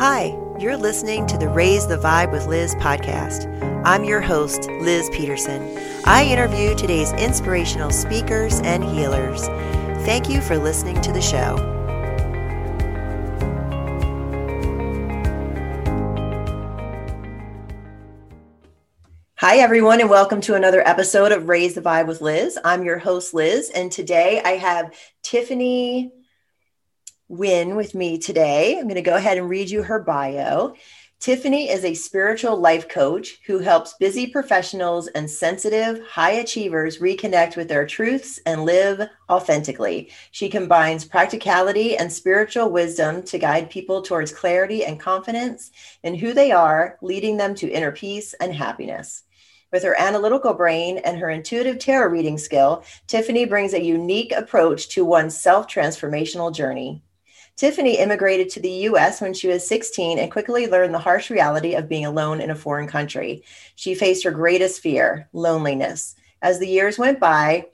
Hi, you're listening to the Raise the Vibe with Liz podcast. I'm your host, Liz Peterson. I interview today's inspirational speakers and healers. Thank you for listening to the show. Hi, everyone, and welcome to another episode of Raise the Vibe with Liz. I'm your host, Liz, and today I have Tiffany Win with me today. I'm going to go ahead and read you her bio. Tiffany is a spiritual life coach who helps busy professionals and sensitive high achievers reconnect with their truths and live authentically. She combines practicality and spiritual wisdom to guide people towards clarity and confidence in who they are, leading them to inner peace and happiness. With her analytical brain and her intuitive tarot reading skill, Tiffany brings a unique approach to one's self transformational journey. Tiffany immigrated to the US when she was 16 and quickly learned the harsh reality of being alone in a foreign country. She faced her greatest fear, loneliness. As the years went by,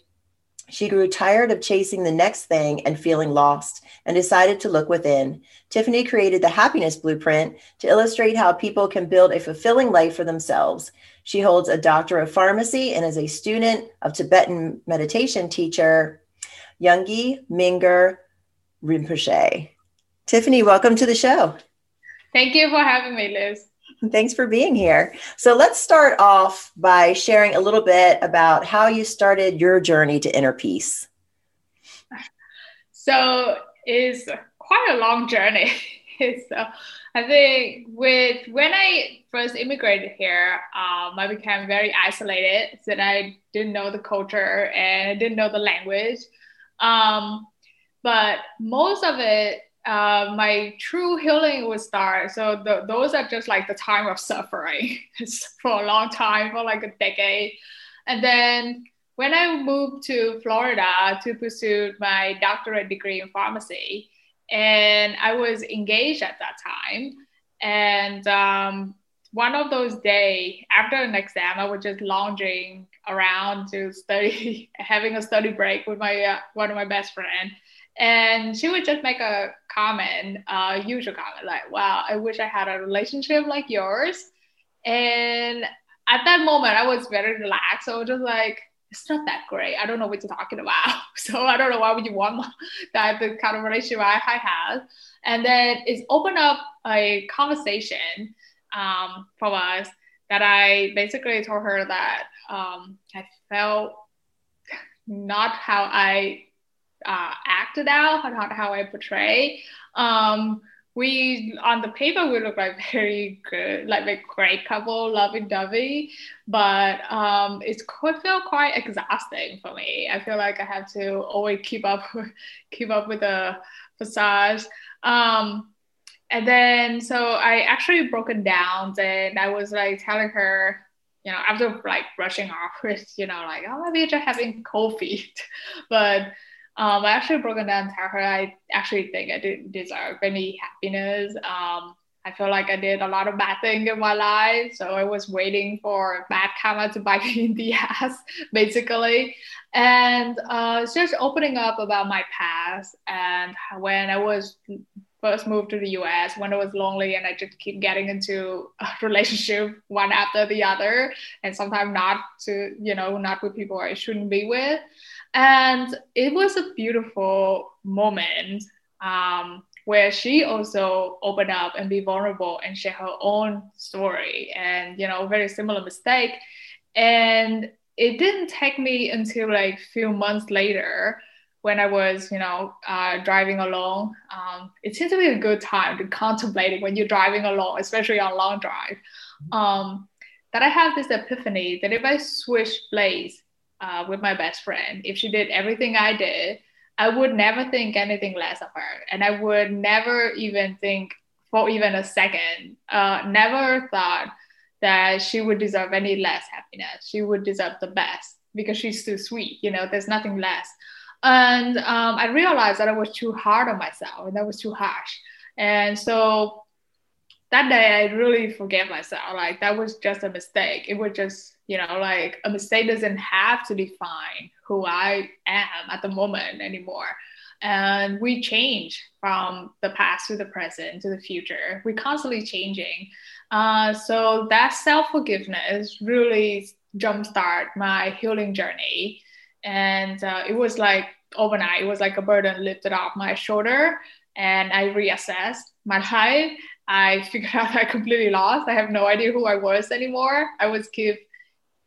she grew tired of chasing the next thing and feeling lost and decided to look within. Tiffany created the Happiness Blueprint to illustrate how people can build a fulfilling life for themselves. She holds a doctor of pharmacy and is a student of Tibetan meditation teacher Yongey Mingyur Rinpoche. Tiffany, welcome to the show. Thank you for having me, Liz. Thanks for being here. So let's start off by sharing a little bit about how you started your journey to inner peace. So it's quite a long journey. so I think with when I first immigrated here, um, I became very isolated. That I didn't know the culture and I didn't know the language. Um, but most of it uh, my true healing would start. So the, those are just like the time of suffering for a long time, for like a decade. And then when I moved to Florida to pursue my doctorate degree in pharmacy, and I was engaged at that time. And um, one of those days after an exam, I was just lounging around to study, having a study break with my uh, one of my best friends and she would just make a comment, uh, usual comment like, "Wow, I wish I had a relationship like yours." And at that moment, I was very relaxed. So I was just like, "It's not that great. I don't know what you're talking about. So I don't know why would you want that the kind of relationship I, had." And then it's opened up a conversation um, from us that I basically told her that um, I felt not how I uh, acted out, not how I portray. Um, we on the paper we look like very good, like a great couple, lovey-dovey, but um, it's quite feel quite exhausting for me. I feel like I have to always keep up, keep up with the facade. Um, and then so I actually broken down, and I was like telling her, you know, after like brushing off, with, you know, like oh maybe just having cold feet, but um, I actually broken down to her. I actually think I didn't deserve any happiness. Um, I feel like I did a lot of bad things in my life. So I was waiting for bad karma to bite me in the ass, basically. And uh, just opening up about my past and when I was first moved to the US, when I was lonely and I just keep getting into a relationship one after the other, and sometimes not to, you know, not with people I shouldn't be with. And it was a beautiful moment um, where she also opened up and be vulnerable and share her own story and, you know, very similar mistake. And it didn't take me until like a few months later when I was, you know, uh, driving along. Um, it seems to be a good time to contemplate it when you're driving along, especially on long drive. Um, that I have this epiphany that if I switch place uh, with my best friend, if she did everything I did, I would never think anything less of her. And I would never even think for even a second, uh, never thought that she would deserve any less happiness. She would deserve the best because she's too sweet. You know, there's nothing less. And um, I realized that I was too hard on myself and that was too harsh. And so that day I really forgave myself. Like that was just a mistake. It was just you know like a mistake doesn't have to define who i am at the moment anymore and we change from the past to the present to the future. We're constantly changing. Uh, so that self forgiveness really jumpstart my healing journey, and uh, it was like overnight. It was like a burden lifted off my shoulder, and I reassessed my life. I figured out I completely lost. I have no idea who I was anymore. I was keep,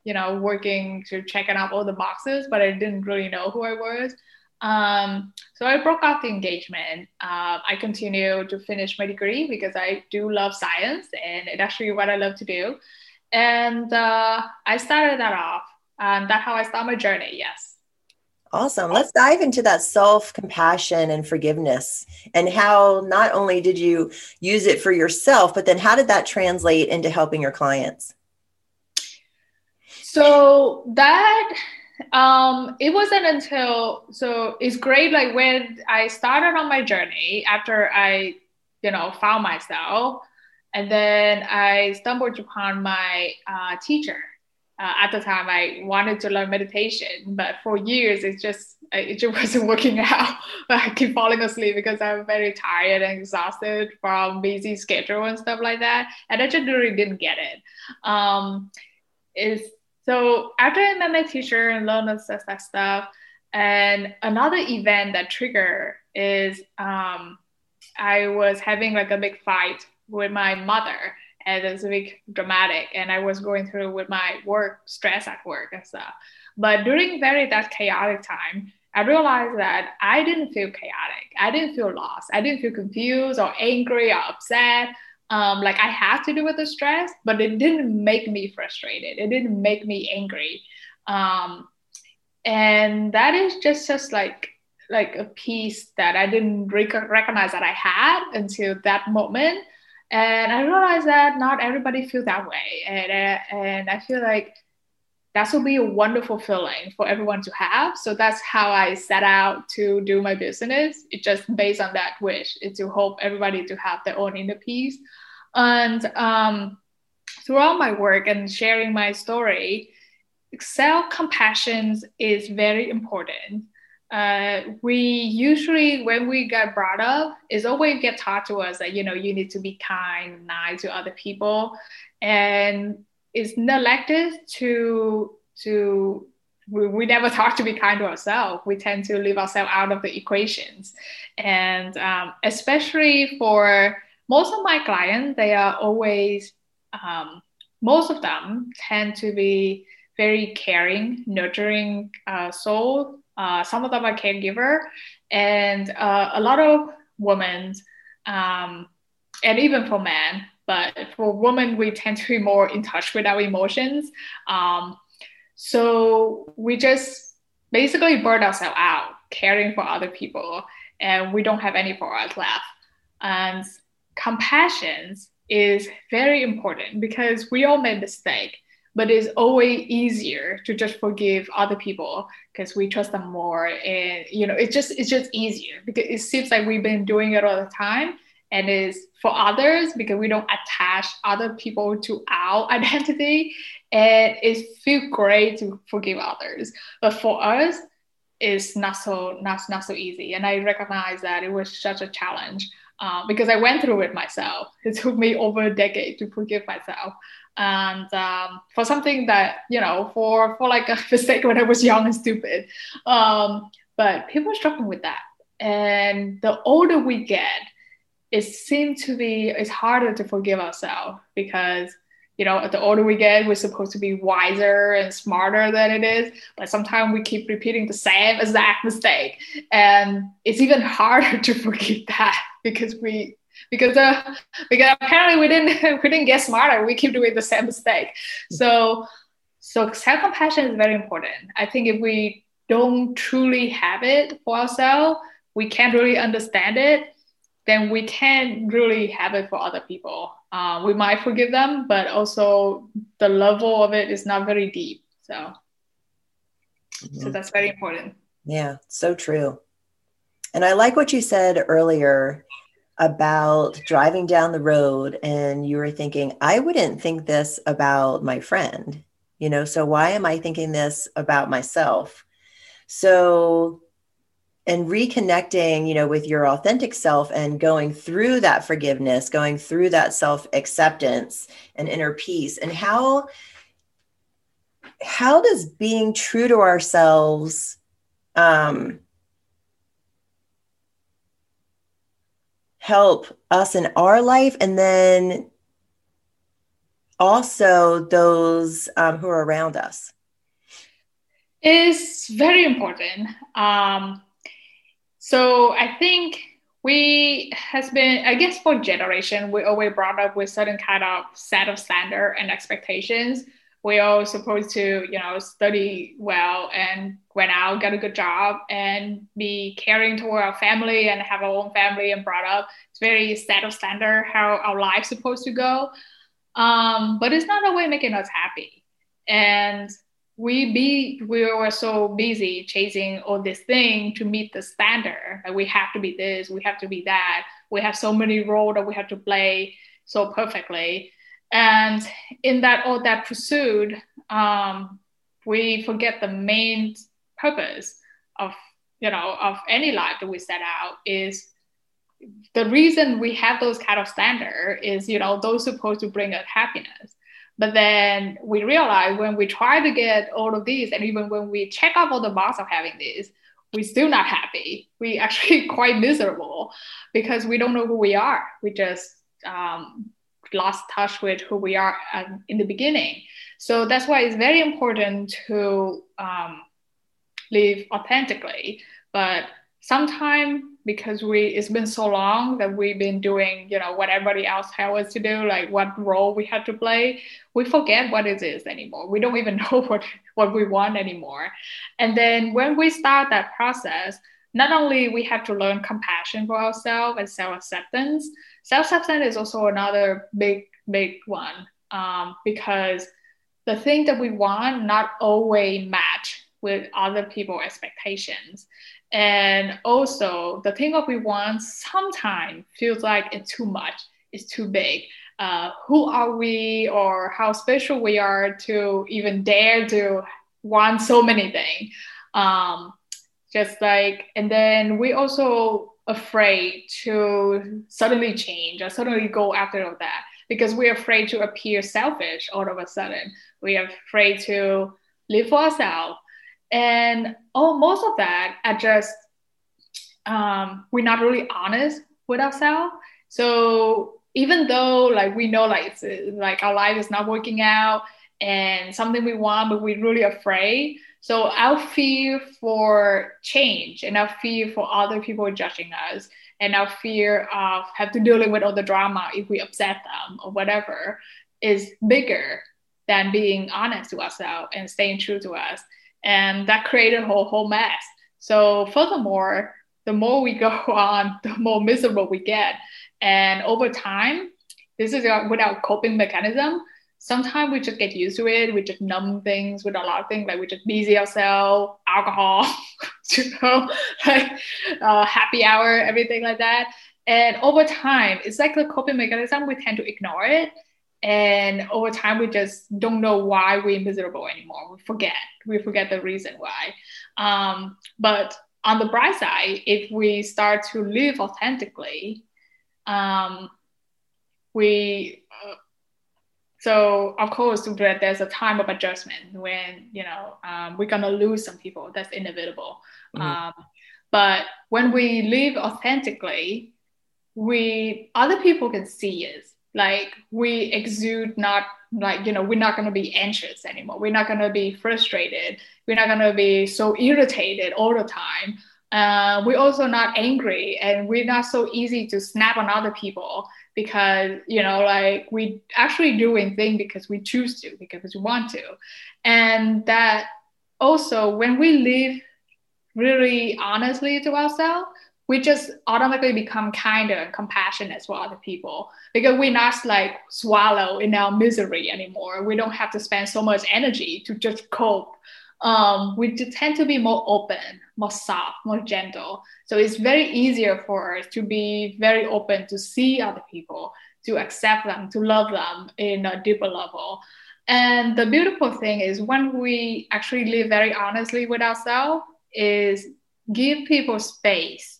you know, working to checking off all the boxes, but I didn't really know who I was. Um, so I broke off the engagement. Uh, I continue to finish my degree because I do love science and it's actually what I love to do. And uh, I started that off. And that's how I start my journey. Yes. Awesome. Let's dive into that self compassion and forgiveness and how not only did you use it for yourself, but then how did that translate into helping your clients? So that um it wasn't until so it's great like when i started on my journey after i you know found myself and then i stumbled upon my uh, teacher. Uh, at the time i wanted to learn meditation but for years it just it just wasn't working out. I keep falling asleep because i'm very tired and exhausted from busy schedule and stuff like that and i just really didn't get it. Um, it's so after I met my teacher and learned that, that stuff, and another event that triggered is um, I was having like a big fight with my mother, and it was a big dramatic, and I was going through with my work stress at work and stuff. But during very that chaotic time, I realized that I didn't feel chaotic. I didn't feel lost. I didn't feel confused or angry or upset um, like I had to do with the stress, but it didn't make me frustrated. It didn't make me angry. Um, and that is just just like like a peace that I didn't rec- recognize that I had until that moment. And I realized that not everybody feel that way, and uh, and I feel like that will be a wonderful feeling for everyone to have. So that's how I set out to do my business. It's just based on that wish, is to hope everybody to have their own inner peace. And um, throughout my work and sharing my story, self compassion is very important. Uh, we usually, when we get brought up, is always get taught to us that you know you need to be kind, nice to other people, and it's neglected to to we, we never talk to be kind to ourselves. We tend to leave ourselves out of the equations, and um, especially for most of my clients, they are always, um, most of them tend to be very caring, nurturing uh, soul. Uh, some of them are caregiver, and uh, a lot of women, um, and even for men, but for women, we tend to be more in touch with our emotions. Um, so we just basically burn ourselves out caring for other people, and we don't have any for us left. And compassion is very important because we all make mistake but it's always easier to just forgive other people because we trust them more and you know it's just it's just easier because it seems like we've been doing it all the time and is for others because we don't attach other people to our identity. And it feels great to forgive others. But for us it's not so not, not so easy. And i recognize that it was such a challenge uh, because I went through it myself. It took me over a decade to forgive myself, and um, for something that you know, for for like a mistake when I was young and stupid. Um, but people are struggling with that, and the older we get, it seems to be it's harder to forgive ourselves because you know, at the older we get, we're supposed to be wiser and smarter than it is. But sometimes we keep repeating the same exact mistake. And it's even harder to forgive that because we because uh, because apparently we didn't we didn't get smarter. We keep doing the same mistake. So so self compassion is very important. I think if we don't truly have it for ourselves, we can't really understand it. Then we can't really have it for other people uh, we might forgive them, but also the level of it is not very deep. So, mm-hmm. so that's very important. Yeah, so true. And I like what you said earlier about driving down the road and you were thinking, I wouldn't think this about my friend, you know, so why am I thinking this about myself? So and reconnecting you know with your authentic self and going through that forgiveness going through that self acceptance and inner peace. And how how does being true to ourselves um, help us in our life? And then also those um, who are around us. Is very important. Um, so I think we has been, I guess, for generation, we always brought up with certain kind of set of standard and expectations. We are supposed to, you know, study well and went out, get a good job, and be caring toward our family and have our own family and brought up. It's very set of standard how our life's supposed to go. Um, but it's not a way making us happy. And we be we were so busy chasing all this thing to meet the standard. That we have to be this we have to be that. We have so many roles that we have to play so perfectly. And in that all that pursuit um, we forget the main purpose of you know of any life that we set out is the reason we have those kind of standard is you know those supposed to bring us happiness but then we realize when we try to get all of these, and even when we check off all the box of having these, we're still not happy. We actually quite miserable because we don't know who we are. We just um, lost touch with who we are um, in the beginning. So that's why it's very important to um, live authentically. But sometimes because we it's been so long that we've been doing you know what everybody else tells us to do like what role we had to play. We forget what it is anymore. We don't even know what what we want anymore. And then when we start that process not only we have to learn compassion for ourselves and self-acceptance self-acceptance is also another big big one um, because the thing that we want not always match with other people's expectations and also, the thing that we want sometimes feels like it's too much, it's too big. Uh, who are we, or how special we are to even dare to want so many things? Um, just like, and then we also afraid to suddenly change or suddenly go after all that because we're afraid to appear selfish all of a sudden. We are afraid to live for ourselves and oh, most of that are just um, we're not really honest with ourselves. So even though like we know like it's, like our life is not working out and something we want, but we're really afraid. So our fear for change and our fear for other people judging us and our fear of have to dealing with all the drama if we upset them or whatever is bigger than being honest to ourselves and staying true to us and that created a whole, whole mess. So furthermore, the more we go on, the more miserable we get. And over time, this is without coping mechanism. Sometimes we just get used to it. We just numb things with a lot of things, like we just busy ourselves, alcohol, you know, like uh, happy hour, everything like that. And over time, it's like the coping mechanism. We tend to ignore it and over time we just don't know why we're miserable anymore. We forget. We forget the reason why. Um, but on the bright side if we start to live authentically um, we uh, so of course there's a time of adjustment when you know um, we're gonna lose some people. That's inevitable. Um, but when we live authentically we other people can see us like we exude not like you know we're not going to be anxious anymore. We're not going to be frustrated. We're not going to be so irritated all the time. Uh, we're also not angry and we're not so easy to snap on other people because you know like we actually doing things because we choose to because we want to. And that also when we live really honestly to ourselves we just automatically become kinder and compassionate for other people because we're not like swallow in our misery anymore. We don't have to spend so much energy to just cope. Um, we tend to be more open, more soft, more gentle. So it's very easier for us to be very open to see other people, to accept them, to love them in a deeper level. And the beautiful thing is when we actually live very honestly with ourselves, is give people space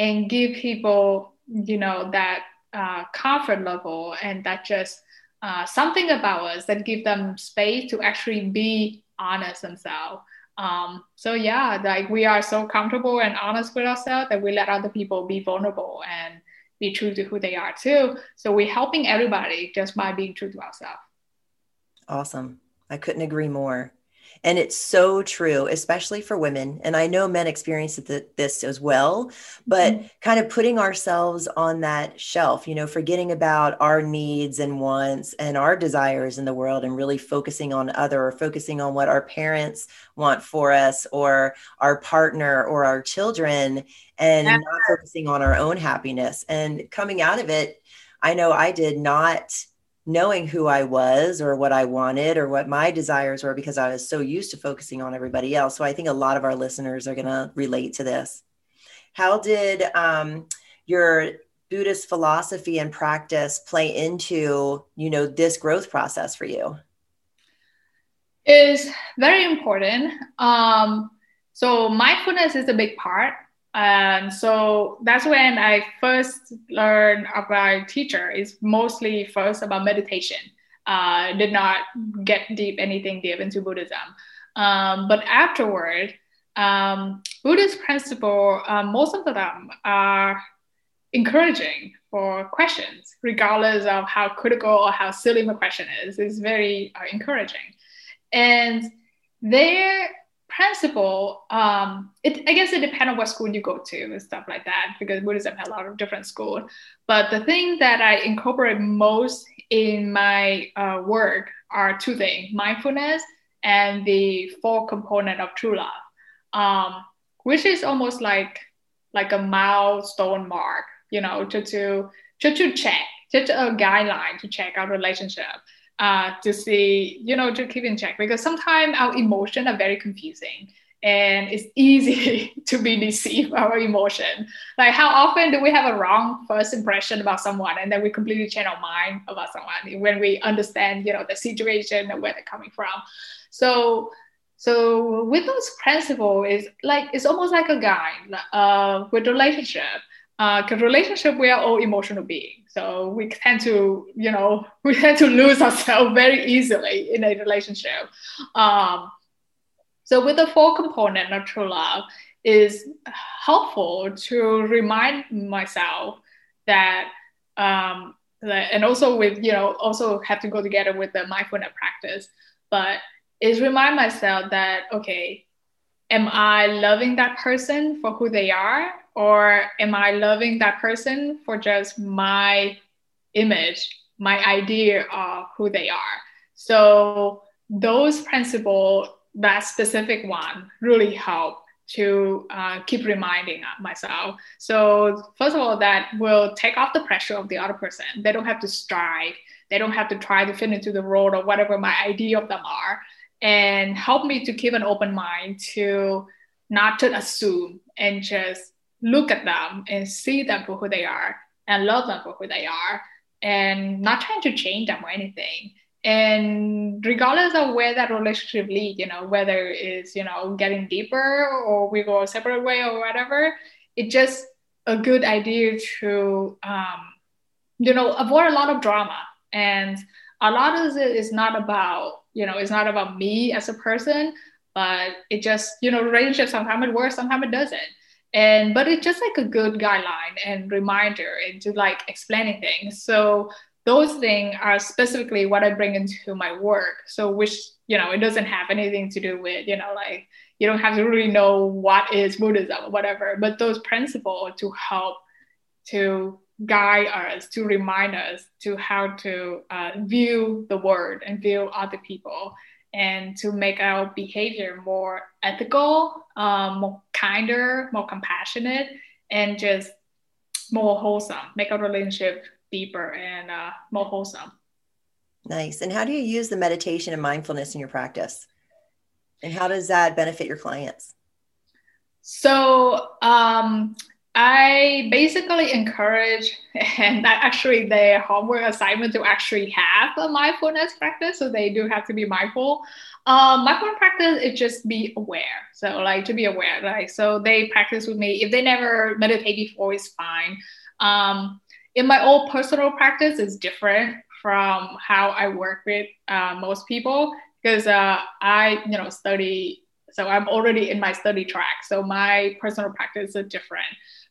and give people, you know, that uh, comfort level and that just uh, something about us that give them space to actually be honest themselves. Um, so yeah, like we are so comfortable and honest with ourselves that we let other people be vulnerable and be true to who they are too. So we're helping everybody just by being true to ourselves. Awesome. I couldn't agree more. And it's so true, especially for women. And I know men experience this as well, but mm-hmm. kind of putting ourselves on that shelf, you know, forgetting about our needs and wants and our desires in the world and really focusing on other or focusing on what our parents want for us or our partner or our children and not focusing on our own happiness. And coming out of it, I know I did not knowing who I was or what I wanted or what my desires were because I was so used to focusing on everybody else. So I think a lot of our listeners are going to relate to this. How did um, your Buddhist philosophy and practice play into, you know, this growth process for you? Is very important. Um, so mindfulness is a big part and so that's when I first learned about teacher. Is mostly first about meditation. Uh, did not get deep anything deep into Buddhism. Um, but afterward, um, Buddhist principle, uh, most of them are encouraging for questions, regardless of how critical or how silly the question is. It's very uh, encouraging, and there principle, um, it, I guess it depends on what school you go to and stuff like that, because Buddhism has a lot of different schools. But the thing that I incorporate most in my uh, work are two things: mindfulness and the four component of true love, um, which is almost like like a milestone mark, you know, to to to, to check, just a guideline to check our relationship uh, to see, you know, to keep in check because sometimes our emotions are very confusing and it's easy to be deceived our emotion. Like how often do we have a wrong first impression about someone and then we completely change our mind about someone when we understand, you know, the situation and where they're coming from. So so with those principles is like it's almost like a guide uh, with relationship because uh, relationship we are all emotional beings. So we tend to you know we tend to lose ourselves very easily in a relationship. Um, so with the four component of true love is helpful to remind myself that um, and also with you know also have to go together with the mindfulness practice. But is remind myself that okay am i loving that person for who they are or am I loving that person for just my image, my idea of who they are? So those principles, that specific one, really help to uh, keep reminding myself. So first of all, that will take off the pressure of the other person. They don't have to strive. They don't have to try to fit into the role or whatever my idea of them are, and help me to keep an open mind to not to assume and just look at them and see them for who they are and love them for who they are and not trying to change them or anything. And regardless of where that relationship leads you know whether it's you know getting deeper or we go a separate way or whatever it's just a good idea to um, you know avoid a lot of drama. And a lot of it is not about you know it's not about me as a person but it just you know relationship sometimes it works sometimes it doesn't and but it's just like a good guideline and reminder and into like explaining things. So those things are specifically what i bring into my work. So which you know it doesn't have anything to do with you know like you don't have to really know what is buddhism or whatever but those principles to help to guide us to remind us to how to uh, view the world and view other people and to make our behavior more ethical, um, more kinder, more compassionate, and just more wholesome, make our relationship deeper and uh, more wholesome. Nice. And how do you use the meditation and mindfulness in your practice? And how does that benefit your clients? So um, I basically encourage, and that actually their homework assignment to actually have a mindfulness practice. So they do have to be mindful. Um, mindfulness practice is just be aware. So like to be aware, like so they practice with me. If they never meditate before, it's fine. Um, in my own personal practice, is different from how I work with uh, most people because uh, I, you know, study. So I'm already in my study track. So my personal practice is different.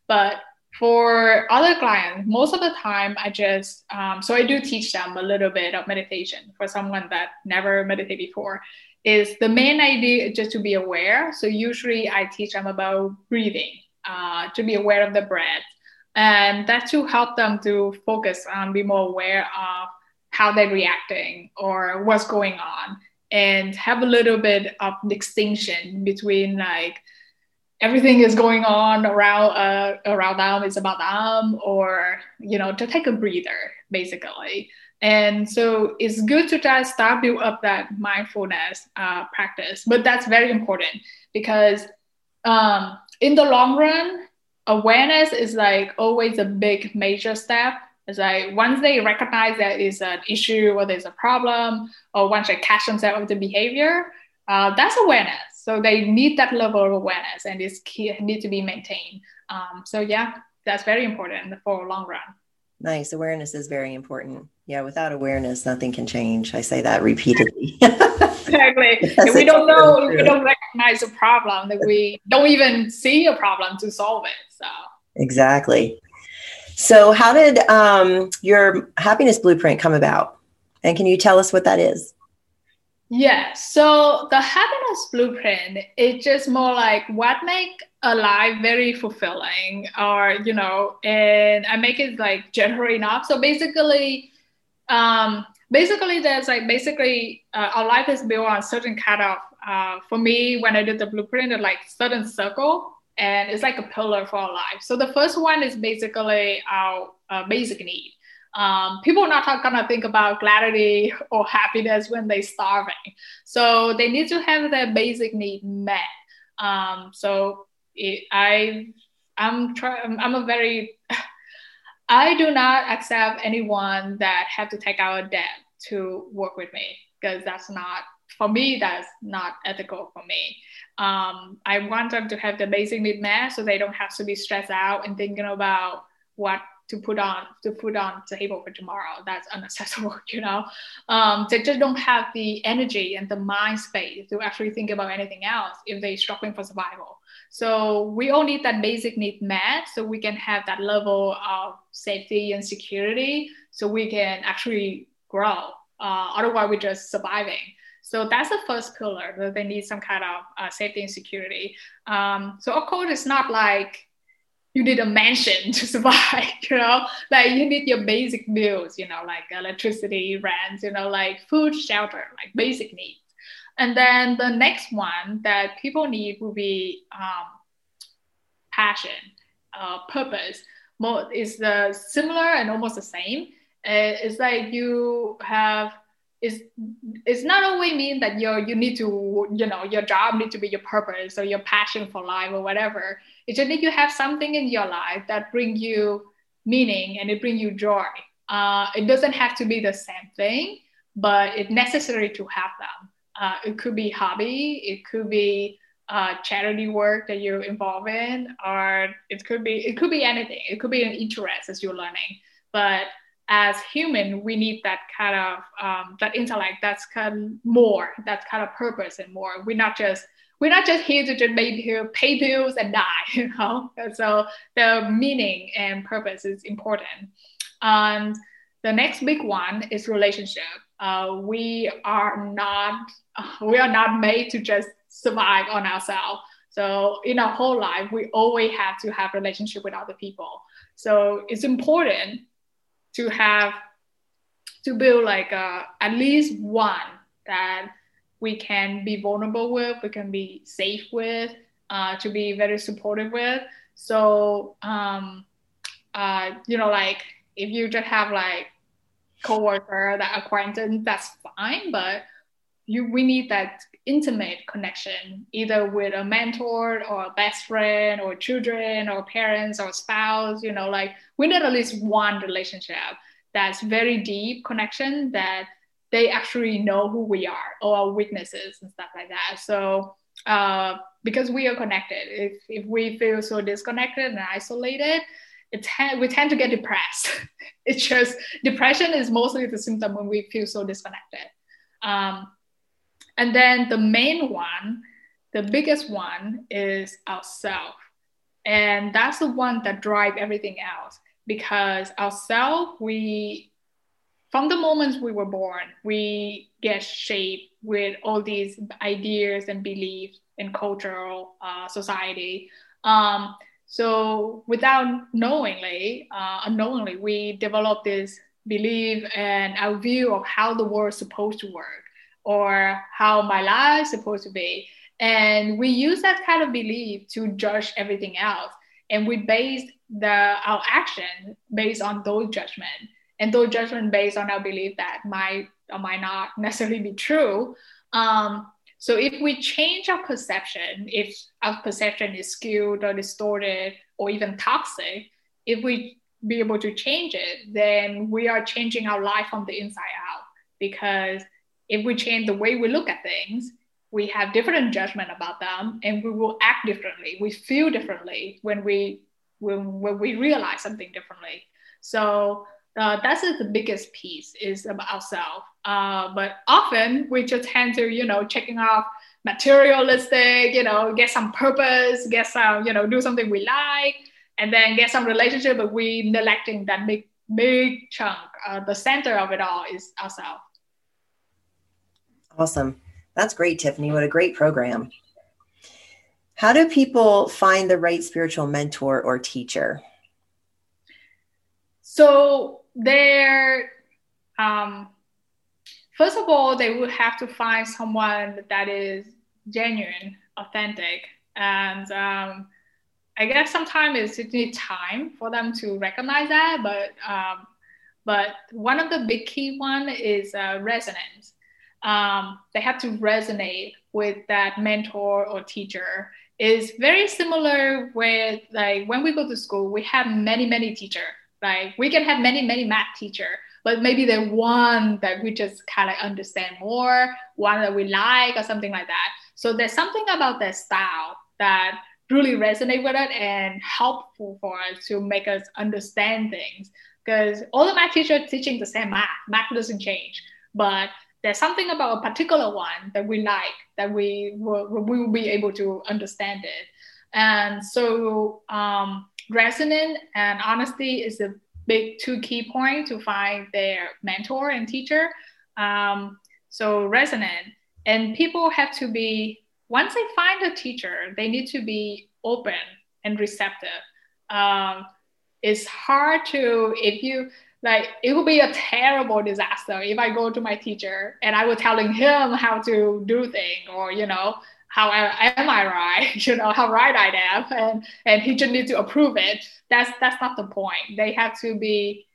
But for other clients, most of the time I just, um, so I do teach them a little bit of meditation for someone that never meditated before. Is the main idea just to be aware. So usually I teach them about breathing, uh, to be aware of the breath. And that to help them to focus and be more aware of how they're reacting or what's going on and have a little bit of distinction between like everything is going on around uh, around them it's about them or you know to take a breather basically. And so it's good to just start build up that mindfulness uh, practice but that's very important because um, in the long run awareness is like always a big major step. It's like once they recognize that is an issue or there's a problem or once they catch themselves of the behavior uh, that's awareness so they need that level of awareness and it's key, need to be maintained. Um, so yeah, that's very important for long run. Nice. Awareness is very important. Yeah, without awareness, nothing can change. I say that repeatedly. exactly. if we don't know, if we don't recognize a problem, that we don't even see a problem to solve it. So exactly. So, how did um, your happiness blueprint come about? And can you tell us what that is? Yeah. So the happiness blueprint is just more like what make a life very fulfilling or, you know, and I make it like general enough. So basically, um, basically there's like basically uh, our life is built on certain kind of, uh, for me, when I did the blueprint, it's like certain circle and it's like a pillar for our life. So the first one is basically our uh, basic need um, people are not gonna think about clarity or happiness when they're starving. So they need to have their basic need met. Um, so it, I, I'm trying. I'm a very, I do not accept anyone that have to take out a debt to work with me because that's not for me. That's not ethical for me. Um, I want them to have the basic need met so they don't have to be stressed out and thinking about what to put on to put on the table for tomorrow. That's unacceptable, you know. Um, they just don't have the energy and the mind space to actually think about anything else if they're struggling for survival. So we all need that basic need met so we can have that level of safety and security so we can actually grow. Uh, otherwise, we're just surviving. So that's the first pillar that they need some kind of uh, safety and security. Um, so of course, it's not like you need a mansion to survive, you know, like you need your basic bills, you know, like electricity, rent, you know, like food, shelter, like basic needs. And then the next one that people need will be um, passion, uh, purpose. More is the similar and almost the same. Uh, it's like you have it's it's not only mean that you you need to you know your job need to be your purpose or your passion for life or whatever it's just that you have something in your life that bring you meaning and it bring you joy. Uh, it doesn't have to be the same thing but it's necessary to have them. Uh, it could be hobby it could be uh, charity work that you're involved in or it could be it could be anything. It could be an interest as you're learning. But as human, we need that kind of um, that intellect, that's kind of more, that kind of purpose and more. We're not just we're not just here to just maybe pay bills and die, you know. So the meaning and purpose is important. And the next big one is relationship. Uh, we are not we are not made to just survive on ourselves. So in our whole life, we always have to have relationship with other people. So it's important to have to build like uh, at least one that we can be vulnerable with, we can be safe with, uh, to be very supportive with. So, um, uh, you know, like if you just have like coworker, that acquaintance, that's fine. But you we need that intimate connection either with a mentor or a best friend or children or parents or spouse you know like we need at least one relationship that's very deep connection that they actually know who we are or our weaknesses and stuff like that. So uh, because we are connected if, if we feel so disconnected and isolated it we tend to get depressed. It's just depression is mostly the symptom when we feel so disconnected. Um, and then the main one, the biggest one is ourself. And that's the one that drive everything else because ourself, we, from the moment we were born, we get shaped with all these ideas and beliefs in cultural uh, society. Um, so without knowingly, uh, unknowingly, we develop this belief and our view of how the world is supposed to work or how my life is supposed to be. And we use that kind of belief to judge everything else. And we base the our action based on those judgment. And those judgment based on our belief that might or might not necessarily be true. Um, so if we change our perception, if our perception is skewed or distorted or even toxic, if we be able to change it, then we are changing our life from the inside out because if we change the way we look at things, we have different judgment about them and we will act differently. We feel differently when we when, when we realize something differently. So uh, that's the biggest piece is about ourselves. Uh, but often we just tend to, you know, checking off materialistic, you know, get some purpose, get some, you know, do something we like, and then get some relationship, but we neglecting that big, big chunk. Uh, the center of it all is ourselves. Awesome. That's great, Tiffany. What a great program. How do people find the right spiritual mentor or teacher? So they're um, first of all, they would have to find someone that is genuine, authentic, and um, I guess sometimes it needs time for them to recognize that. But um, but one of the big key one is uh, resonance um, they have to resonate with that mentor or teacher is very similar with like when we go to school we have many many teacher like we can have many many math teacher but maybe the one that we just kind of understand more one that we like or something like that. So there's something about that style that really resonate with it and helpful for us to make us understand things. Because all the math teachers teaching the same math. Math doesn't change. But there's something about a particular one that we like that we will, we will be able to understand it. And so um, resonant and honesty is a big two key point to find their mentor and teacher. Um, so resonant. And people have to be once they find a teacher they need to be open and receptive. Um, it's hard to if you like it would be a terrible disaster if I go to my teacher and I was telling him how to do things or you know how am I right? You know how right I am. And and he just needs to approve it. That's that's not the point. They have to be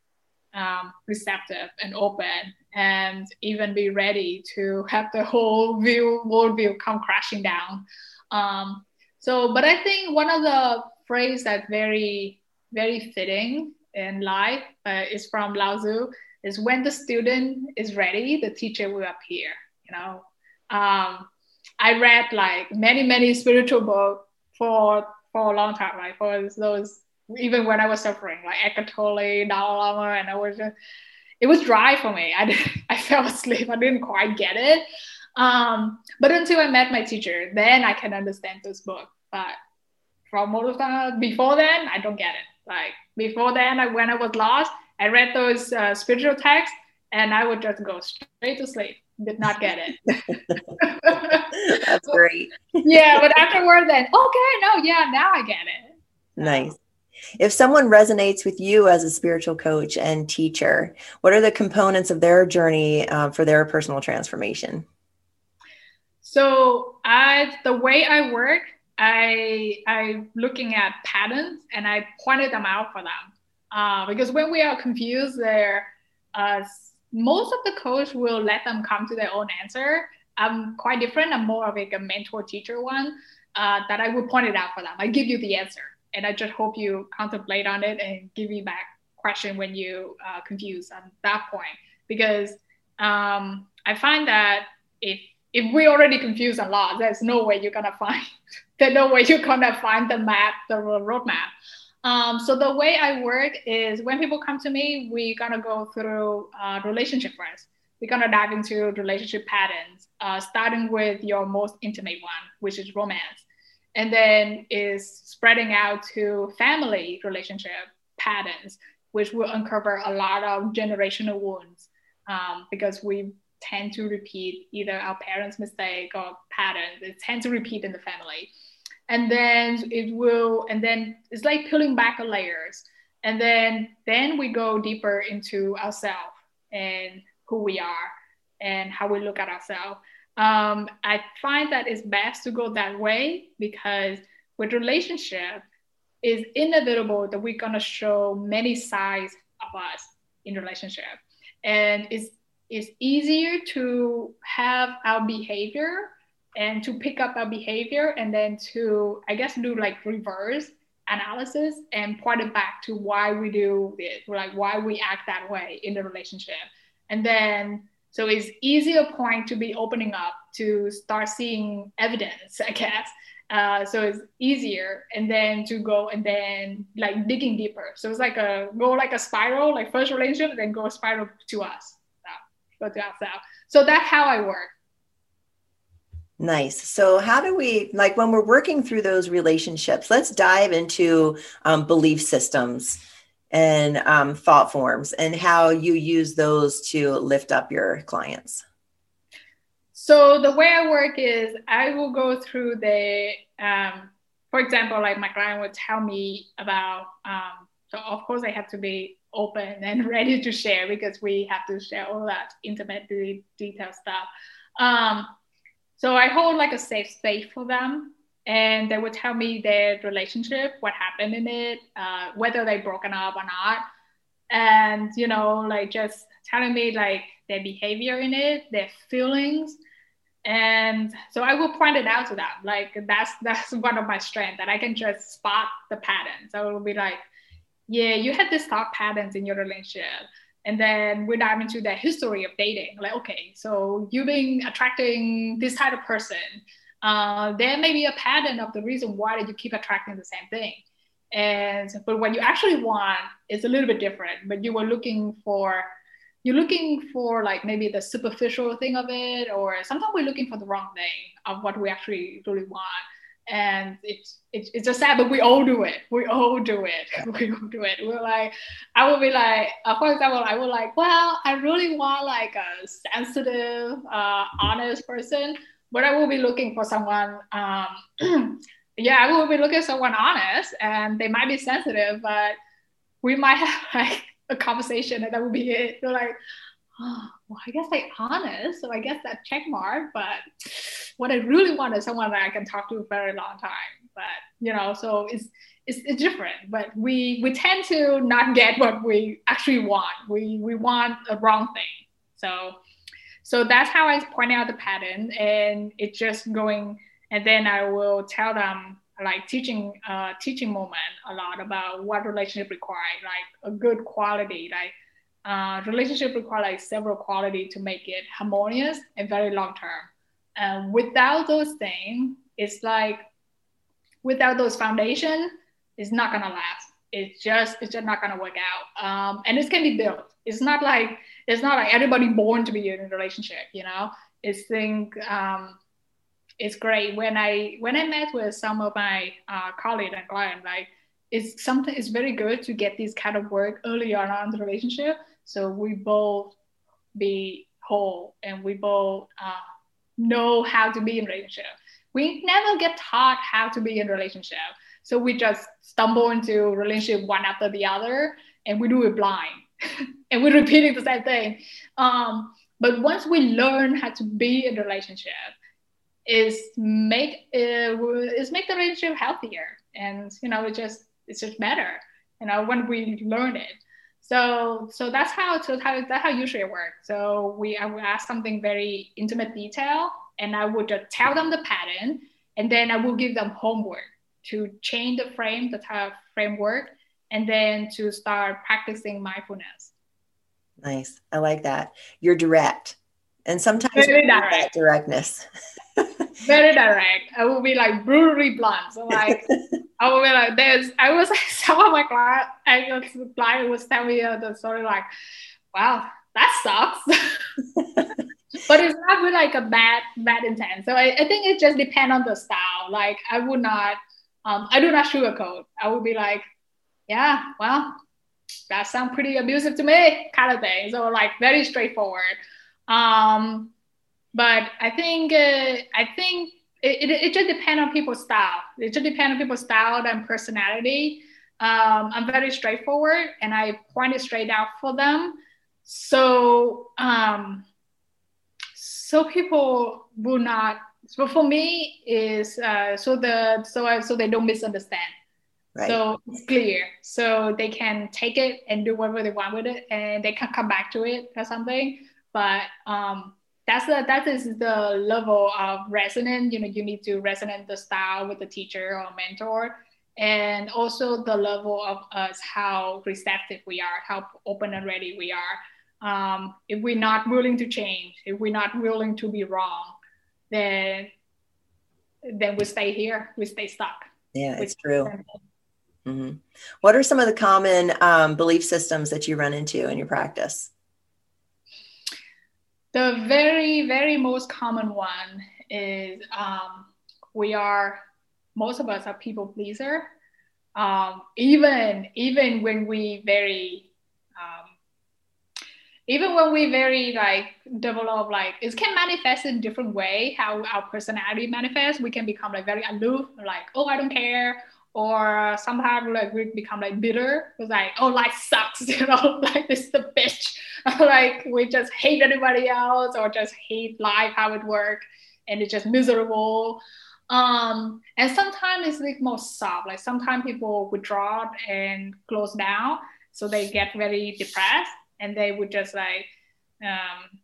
um, receptive and open and even be ready to have the whole view worldview come crashing down. Um, so but I think one of the phrase that very very fitting in life uh, is from Lao Tzu is when the student is ready, the teacher will appear. You know, um, I read like many many spiritual books for for a long time, like for those even when I was suffering, like Eckhart Tolle, Dalai Lama, and I was just it was dry for me. I I fell asleep. I didn't quite get it. Um, but until I met my teacher, then I can understand this book. But from most of the before then, I don't get it. Like before then, I, when I was lost, I read those uh, spiritual texts and I would just go straight to sleep. Did not get it. That's great. yeah, but afterward, then okay, no, yeah, now I get it. Nice. If someone resonates with you as a spiritual coach and teacher, what are the components of their journey uh, for their personal transformation? So, I the way I work I I looking at patterns and I pointed them out for them. Uh, because when we are confused, there, uh, most of the coach will let them come to their own answer, I'm quite different. I'm more of like a mentor teacher one uh, that I would point it out for them. I give you the answer, and I just hope you contemplate on it and give me back question when you uh, confused on that point because um, I find that if if we already confused a lot, there's no way you're gonna find there's no way you're gonna find the map, the roadmap. Um, so the way I work is when people come to me, we're gonna go through uh, relationship first. We're gonna dive into relationship patterns, uh, starting with your most intimate one, which is romance, and then is spreading out to family relationship patterns, which will uncover a lot of generational wounds um, because we tend to repeat either our parents' mistake or patterns. It tend to repeat in the family and then it will and then it's like peeling back the layers and then then we go deeper into ourselves and who we are and how we look at ourselves um, i find that it's best to go that way because with relationship it's inevitable that we're going to show many sides of us in relationship. And it's it's easier to have our behavior and to pick up our behavior and then to i guess do like reverse analysis and point it back to why we do this like why we act that way in the relationship. And then so it's easier point to be opening up to start seeing evidence i guess. Uh, so it's easier and then to go and then like digging deeper. So it's like a go like a spiral like first relationship then go spiral to us. So, go to ourselves so that's how i work Nice. So, how do we, like, when we're working through those relationships, let's dive into um, belief systems and um, thought forms and how you use those to lift up your clients. So, the way I work is I will go through the, um, for example, like my client would tell me about, um, so of course I have to be open and ready to share because we have to share all that intimate, detailed stuff. So I hold like a safe space for them. And they would tell me their relationship, what happened in it, uh, whether they broken up or not. And, you know, like just telling me like their behavior in it, their feelings. And so I will point it out to them. Like that's that's one of my strengths that I can just spot the patterns. So it will be like, yeah, you had this thought patterns in your relationship and then we dive into the history of dating. Like okay so you've been attracting this type of person. Uh, there may be a pattern of the reason why did you keep attracting the same thing. And but what you actually want is a little bit different but you were looking for you're looking for like maybe the superficial thing of it or sometimes we're looking for the wrong thing of what we actually really want and it's it's it's just sad, but we all do it. We all do it. We all do it. We're like, I will be like, uh, for example, I will like, well, I really want like a sensitive, uh, honest person, but I will be looking for someone. Um, yeah, I will be looking for someone honest, and they might be sensitive, but we might have like a conversation, and that would be it. They're like, oh, well, I guess they honest, so I guess that check mark. But what I really want is someone that I can talk to for a very long time. But you know, so it's it's, it's different. But we we tend to not get what we actually want. We we want a wrong thing. So so that's how I point out the pattern, and it's just going. And then I will tell them like teaching uh, teaching moment a lot about what relationship require, like a good quality, like uh, relationship require like several quality to make it harmonious and very long term. And without those things, it's like without those foundation, it's not gonna last. It's just it's just not gonna work out. Um, and this can be built. It's not like it's not like everybody born to be in a relationship. You know, it's think um, it's great when I when I met with some of my uh, colleagues and clients like it's something it's very good to get this kind of work early on in the relationship so we both be whole and we both uh, know how to be in relationship. We never get taught how to be in relationship. So we just stumble into relationship one after the other and we do it blind and we're repeating the same thing. Um, but once we learn how to be in relationship, is make uh, is make the relationship healthier and you know it just it's just better you know when we learn it so so that's how so how that's how usually it works. So we I will ask something very intimate detail and I would just tell them the pattern, and then I will give them homework to change the frame, the type of framework, and then to start practicing mindfulness. Nice. I like that. You're direct. And sometimes direct. directness. very direct. I will be like brutally blunt. So like I will be like there's I was like some of my client I the client was telling me uh, the story like, wow, that sucks. but it's not with like a bad bad intent. So I, I think it just depends on the style. Like I would not um I do not sugarcoat. I would be like, yeah, well, that sounds pretty abusive to me, kind of thing. So like very straightforward. Um, but I think uh, I think it, it, it, just depends on people's style. It just depends on people's style and personality. Um, I'm very straightforward and I point it straight out for them. So um, so people will not. So for me is uh, so the so I, so they don't misunderstand. Right. So it's clear. So they can take it and do whatever they want with it, and they can come back to it or something. But um, that's the that is the level of resonance. You know, you need to resonate the style with the teacher or mentor, and also the level of us how receptive we are, how open and ready we are. Um, if we're not willing to change, if we're not willing to be wrong, then then we stay here. We stay stuck. Yeah, it's true. Mm-hmm. What are some of the common um, belief systems that you run into in your practice? The very, very most common one is um, we are, most of us are people pleaser. Um, even, even when we very, um, even when we very like develop like it can manifest in different way how our personality manifests we can become like very aloof like oh i don't care or sometimes like we become like bitter. It's like oh life sucks you know like this is the bitch. Like we just hate anybody else or just hate life how it works and it's just miserable. Um and sometimes it's like more soft. Like sometimes people withdraw and close down so they get very depressed and they would just like um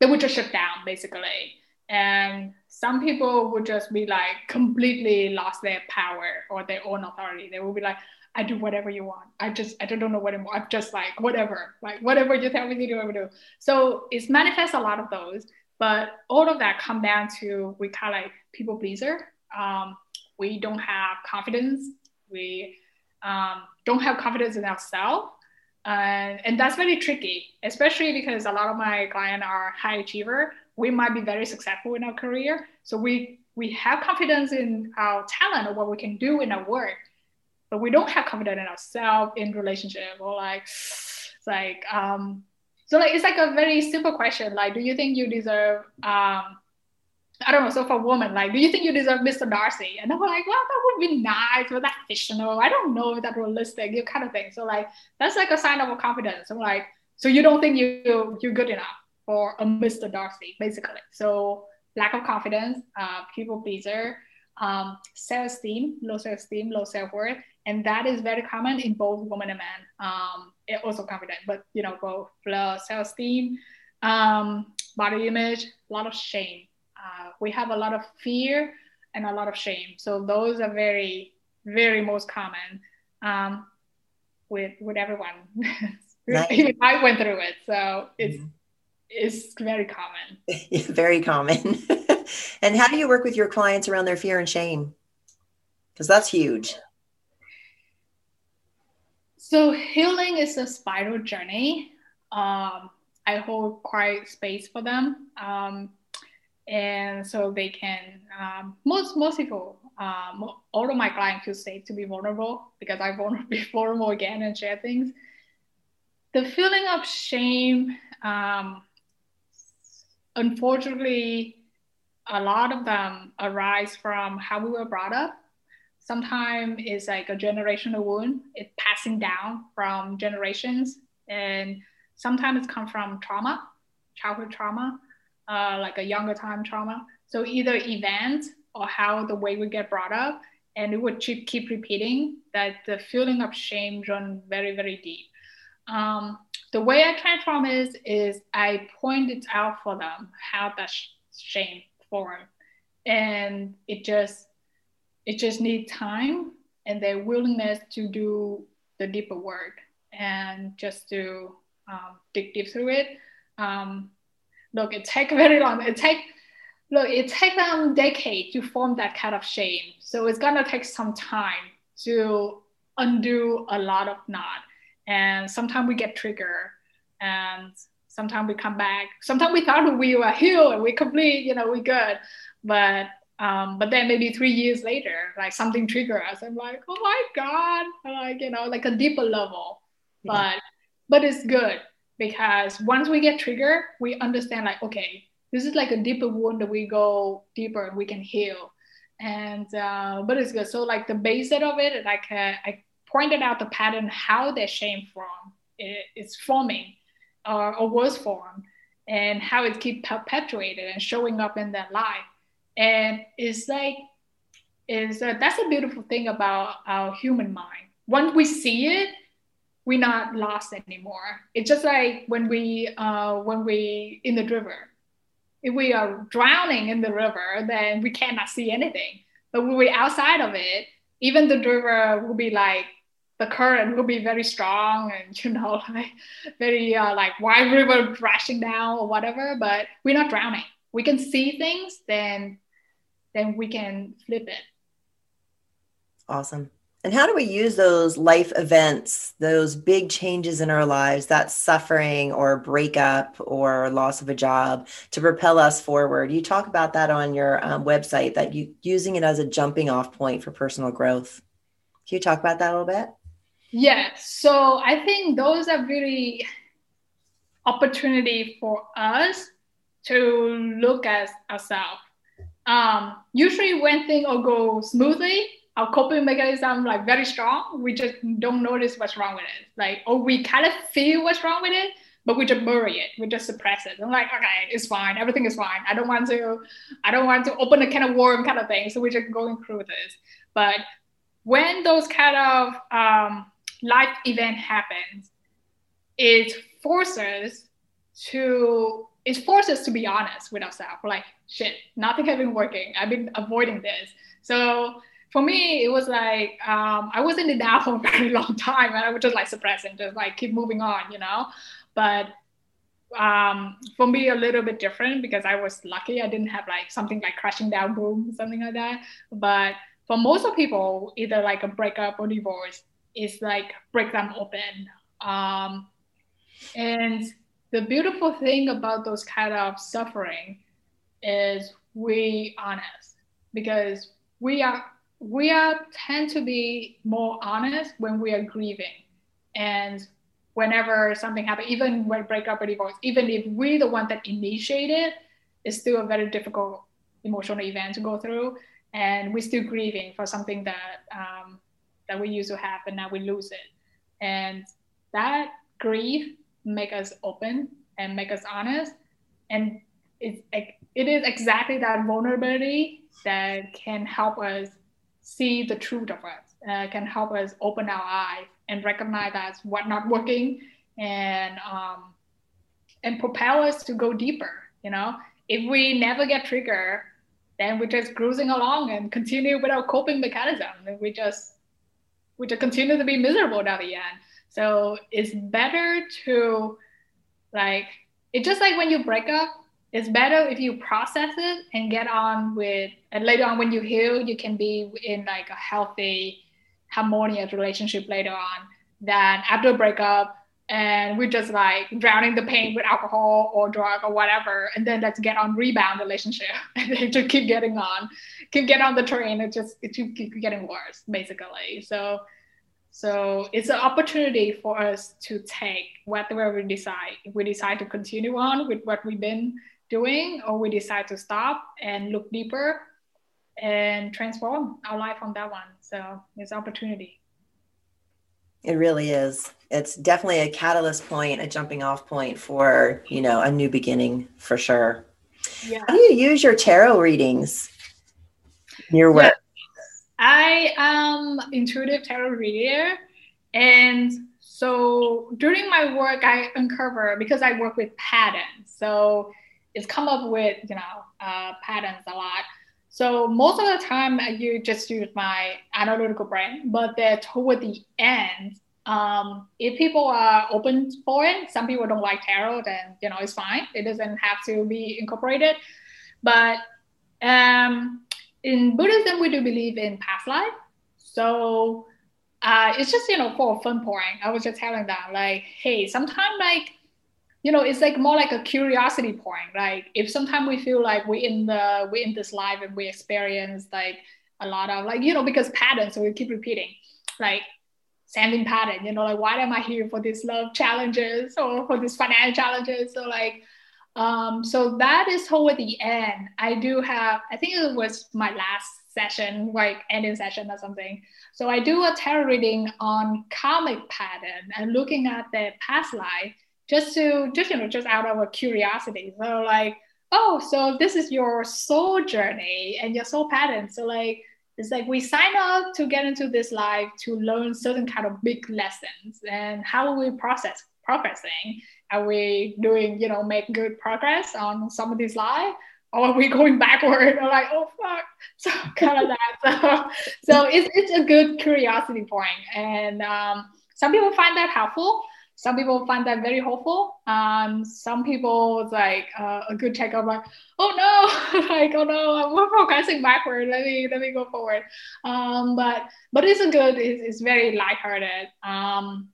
they would just shut down basically. And some people would just be like completely lost their power or their own authority. They will be like i do whatever you want. I just i don't know what anymore i'm just like whatever. Like whatever you tell me to do i will do. So it's manifests a lot of those but all of that come down to we kind of like people pleaser. Um, we don't have confidence. We um, don't have confidence in ourselves. And, and that's very tricky especially because a lot of my clients are high achiever we might be very successful in our career. So we we have confidence in our talent or what we can do in our work, but we don't have confidence in ourselves in relationship or like like um so like it's like a very simple question like do you think you deserve um I don't know. So for a woman, like, do you think you deserve Mr. Darcy? And I'm like, well, that would be nice, but that's fictional. I don't know if that's realistic, you kind of thing. So like, that's like a sign of a confidence. I'm like, so you don't think you you're good enough? Or a Mr. Darcy, basically. So lack of confidence, uh, people pleaser, um, self-esteem, low self-esteem, low self-worth, and that is very common in both women and men. Um, also confident, but you know both low self-esteem, um, body image, a lot of shame. Uh, we have a lot of fear and a lot of shame. So those are very, very most common um, with with everyone. I went through it, so it's. Mm-hmm is very common. very common. and how do you work with your clients around their fear and shame? Because that's huge. So healing is a spiral journey. Um, I hold quiet space for them, um, and so they can. Um, most most people, um, all of my clients feel safe to be vulnerable because I want to be vulnerable again and share things. The feeling of shame um, unfortunately, a lot of them arise from how we were brought up. Sometimes it's like a generational wound, it's passing down from generations. And sometimes it comes from trauma, childhood trauma, uh, like a younger time trauma. So either event or how the way we get brought up, and it would keep repeating that the feeling of shame run very, very deep. Um, the way I transform is is I point it out for them how that sh- shame form and it just it just needs time and their willingness to do the deeper work and just to um, dig deep through it. Um, look it takes very long. It take look it takes them decades to form that kind of shame. So it's gonna take some time to undo a lot of knot and sometimes we get triggered and sometimes we come back. Sometimes we thought we were healed and we complete you know we good. But um, but then maybe three years later like something trigger us. I'm like oh my god like you know like a deeper level. Yeah. but but it's good because once we get triggered we understand like okay this is like a deeper wound that we go deeper and we can heal. And uh, but it's good. So like the base of it like uh, i pointed out the pattern how that shame from it's forming or, or was formed and how it keep perpetuated and showing up in their life. And it's like is uh, that's a beautiful thing about our human mind. Once we see it we're not lost anymore. It's just like when we uh, when we in the river. If we are drowning in the river then we cannot see anything. But when we're outside of it even the river will be like the current will be very strong and you know like very uh, like wide river crashing down or whatever but we're not drowning. We can see things then then we can flip it. Awesome. And how do we use those life events those big changes in our lives that suffering or breakup or loss of a job to propel us forward? You talk about that on your um, website that you using it as a jumping off point for personal growth. Can you talk about that a little bit yeah, so I think those are really opportunity for us to look at ourselves. Um, usually when things go smoothly, our coping mechanism like very strong. We just don't notice what's wrong with it. Like, or we kind of feel what's wrong with it, but we just bury it. We just suppress it. I'm like, okay, it's fine. Everything is fine. I don't want to, I don't want to open a can of worm kind of thing. So we're just going through this. But when those kind of um, life event happens, it forces to it forces to be honest with ourselves. Like shit, nothing has been working. I've been avoiding this. So for me, it was like um, I wasn't in that for a very long time, and I was just like suppressing, just like keep moving on, you know. But um, for me, a little bit different because I was lucky. I didn't have like something like crashing down, boom, something like that. But for most of people, either like a breakup or divorce, is like break them open. Um, and the beautiful thing about those kind of suffering is we honest because we are we are tend to be more honest when we are grieving and whenever something happens even when breakup or divorce even if we're the one that initiated it's still a very difficult emotional event to go through and we're still grieving for something that um, that we used to have and now we lose it. And that grief make us open and make us honest. And it's it is exactly that vulnerability that can help us see the truth of us uh, can help us open our eyes and recognize that's what not working and um, and propel us to go deeper you know? If we never get triggered then we're just cruising along and continue with our coping mechanism. And we just we just continue to be miserable at the end. So it's better to like it's just like when you break up, it's better if you process it and get on with and later on when you heal, you can be in like a healthy, harmonious relationship later on than after a breakup and we're just like drowning the pain with alcohol or drug or whatever and then let's get on rebound relationship and just keep getting on keep get on the train. It just it keep getting worse basically. So so it's an opportunity for us to take whatever we decide. If we decide to continue on with what we've been doing or we decide to stop and look deeper and transform our life on that one. So it's opportunity it really is. It's definitely a catalyst point, a jumping off point for, you know, a new beginning for sure. Yeah. How do you use your tarot readings in your work? Yeah. I am intuitive tarot reader. And so during my work, I uncover because I work with patterns. So it's come up with you know uh, patterns a lot. So most of the time, you just use my analytical brain, but then toward the end, um, if people are open for it, some people don't like tarot, then you know it's fine. It doesn't have to be incorporated. But um, in Buddhism, we do believe in past life. So uh, it's just you know for a fun point. I was just telling them like, hey, sometimes like you know it's like more like a curiosity point. Like if sometimes we feel like we're in the we're in this life and we experience like a lot of like you know because patterns, so we keep repeating like same pattern. You know like why am I here for these love challenges or for these financial challenges? So like um, so that is toward the end. I do have, I think it was my last session, like ending session or something. So I do a tarot reading on karmic pattern and looking at the past life just to just you know just out of a curiosity. So like, oh, so this is your soul journey and your soul pattern. So like it's like we sign up to get into this life to learn certain kind of big lessons and how we process progressing. Are we doing, you know, make good progress on some of these lives? or are we going backward? Or like, oh fuck. So kind of that. So, so it's, it's a good curiosity. And um, some people find that helpful. Some people find that very hopeful. Um, some people like uh, a good checkup, like, oh no, like oh no, we're progressing backward. Let me let me go forward. Um, but but it's a good. It's, it's very lighthearted. Um,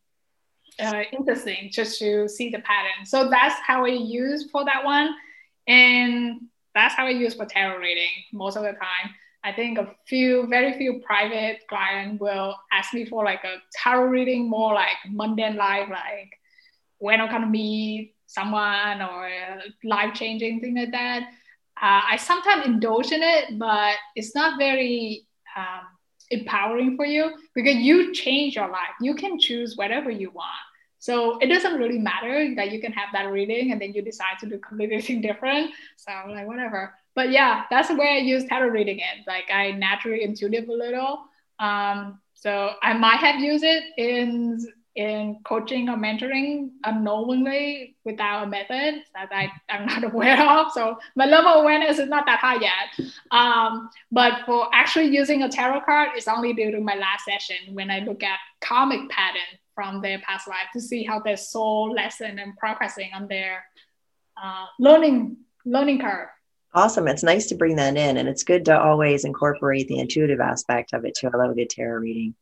uh, interesting just to see the pattern. So that's how I use for that one. And that's how I use for tarot reading most of the time. I think a few, very few private clients will ask me for like a tarot reading, more like mundane life, like when I'm gonna meet someone or life changing thing like that. Uh, I sometimes indulge in it, but it's not very um, empowering for you because you change your life. You can choose whatever you want. So it doesn't really matter that you can have that reading and then you decide to do completely different. So like whatever. But yeah, that's where I use tarot reading it. Like I naturally intuitive a little. Um, so I might have used it in in coaching or mentoring unknowingly without a method that I, I'm not aware of. So my level of awareness is not that high yet. Um, but for actually using a tarot card, it's only during my last session when I look at karmic pattern from their past life to see how their soul lesson and progressing on their uh, learning learning curve. Awesome. It's nice to bring that in, and it's good to always incorporate the intuitive aspect of it too. I love a good tarot reading.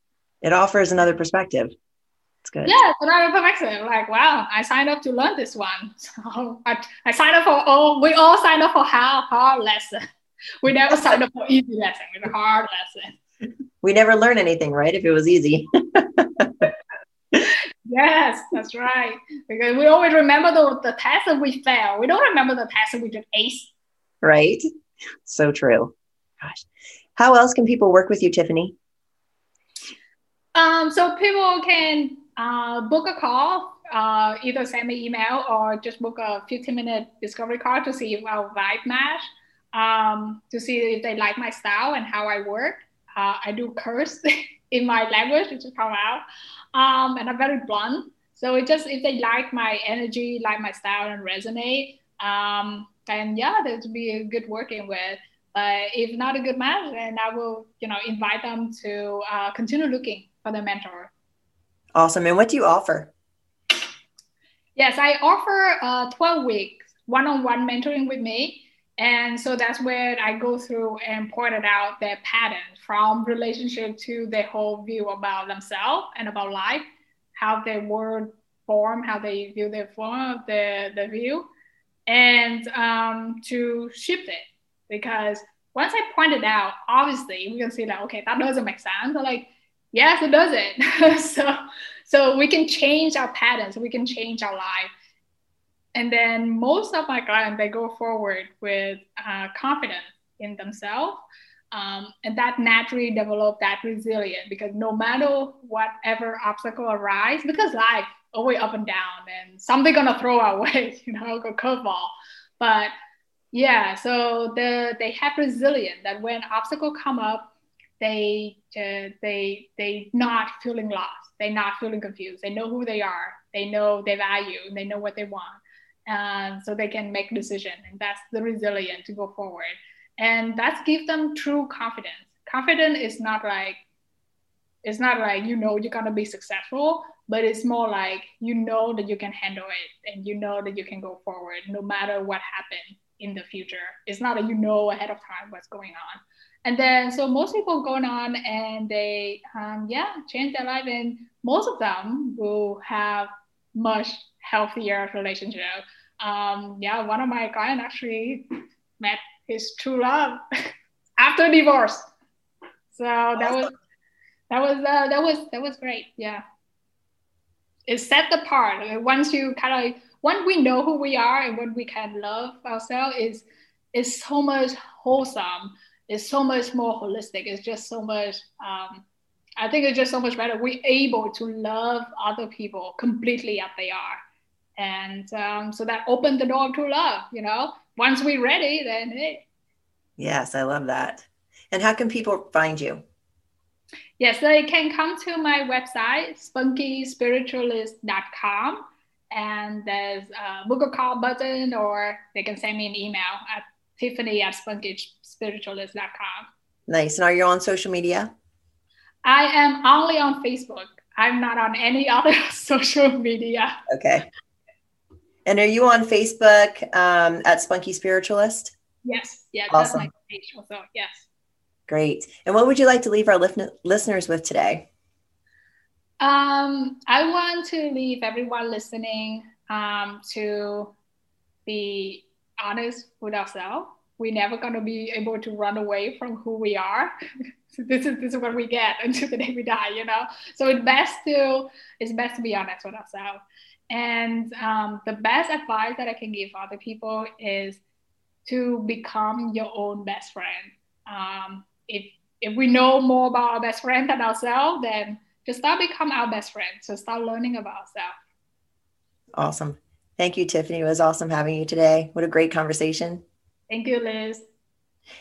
It offers another perspective. It's good. Yeah, another perspective. Like, wow, I signed up to learn this one. So I, I signed up for all, we all signed up for hard hard lesson. We never signed up for easy lesson. It's a hard lesson. We never learn anything, right? If it was easy. Yes, that's right. Because we always remember the, the test that we failed. We don't remember the test that we did ace. Right. So true. Gosh. How else can people work with you, Tiffany? Um, so people can uh, book a call, uh, either send me email or just book a 15 minute discovery call to see if our vibe match, um, to see if they like my style and how I work. Uh, I do curse in my language, which is come out um, and I'm very blunt. So it just if they like my energy, like my style, and resonate, um, then yeah, that would be a good working with. But if not a good match, then I will, you know, invite them to uh, continue looking for the mentor. Awesome. And what do you offer? Yes, I offer uh, 12 weeks one-on-one mentoring with me. And so that's where I go through and pointed out their pattern from relationship to their whole view about themselves and about life, how their word form, how they view their form, of the, the view, and um, to shift it. Because once I pointed out, obviously we can see that, okay, that doesn't make sense. like, yes, it doesn't. so, so we can change our patterns, we can change our life and then most of my clients they go forward with uh, confidence in themselves um, and that naturally develop that resilience because no matter whatever obstacle arise because life always up and down and something gonna throw our way you know go curveball. But yeah so the they have resilience that when obstacle come up they uh, they they not feeling lost they not feeling confused. They know who they are they know their value and they know what they want. And so they can make decision and that's the resilient to go forward. And that's give them true confidence. Confidence is not like it's not like you know you're gonna be successful but it's more like you know that you can handle it and you know that you can go forward no matter what happened in the future. It's not that you know ahead of time what's going on. And then so most people going on and they um, yeah change their life and most of them will have much healthier relationship. Um, yeah one of my clients actually met his true love after divorce. So that was that was uh, that was that was great yeah it set the part once you kind of once we know who we are and what we can love ourselves is is so much wholesome it's so much more holistic. It's just so much. Um, I think it's just so much better. We're able to love other people completely as they are, and um, so that opened the door to love. You know, once we're ready, then hey. Yes, I love that. And how can people find you? Yes, they can come to my website, spunkyspiritualist.com, and there's a book a call button, or they can send me an email at tiffany at spunkyspiritualist.com. Nice. And are you on social media? I am only on Facebook. I'm not on any other social media. Okay. And are you on Facebook um, at Spunky Spiritualist? Yes. Yeah. Awesome. That's my page also. Yes. Great. And what would you like to leave our listeners with today? Um, I want to leave everyone listening um, to be honest with ourselves. We're never going to be able to run away from who we are. so this is this is what we get until the day we die, you know. So it's best to it's best to be honest with ourselves. And um, the best advice that I can give other people is to become your own best friend. Um, if if we know more about our best friend than ourselves, then just start become our best friend. So start learning about ourselves. Awesome. Thank you, Tiffany. It was awesome having you today. What a great conversation. Thank you, Liz.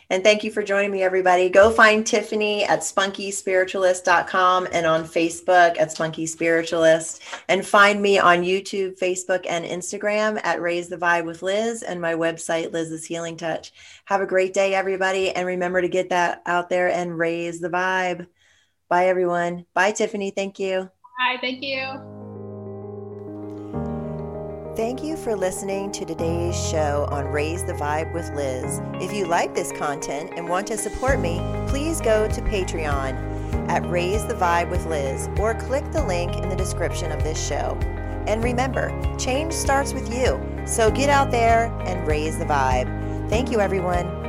And thank you for joining me, everybody. Go find Tiffany at spunkyspiritualist.com and on Facebook at Spunky Spiritualist. And find me on YouTube, Facebook, and Instagram at Raise the Vibe with Liz and my website, Liz's Healing Touch. Have a great day, everybody. And remember to get that out there and raise the vibe. Bye, everyone. Bye, Tiffany. Thank you. Bye. Thank you. Thank you for listening to today's show on Raise the Vibe with Liz. If you like this content and want to support me, please go to Patreon at Raise the Vibe with Liz or click the link in the description of this show. And remember, change starts with you. So get out there and raise the vibe. Thank you, everyone.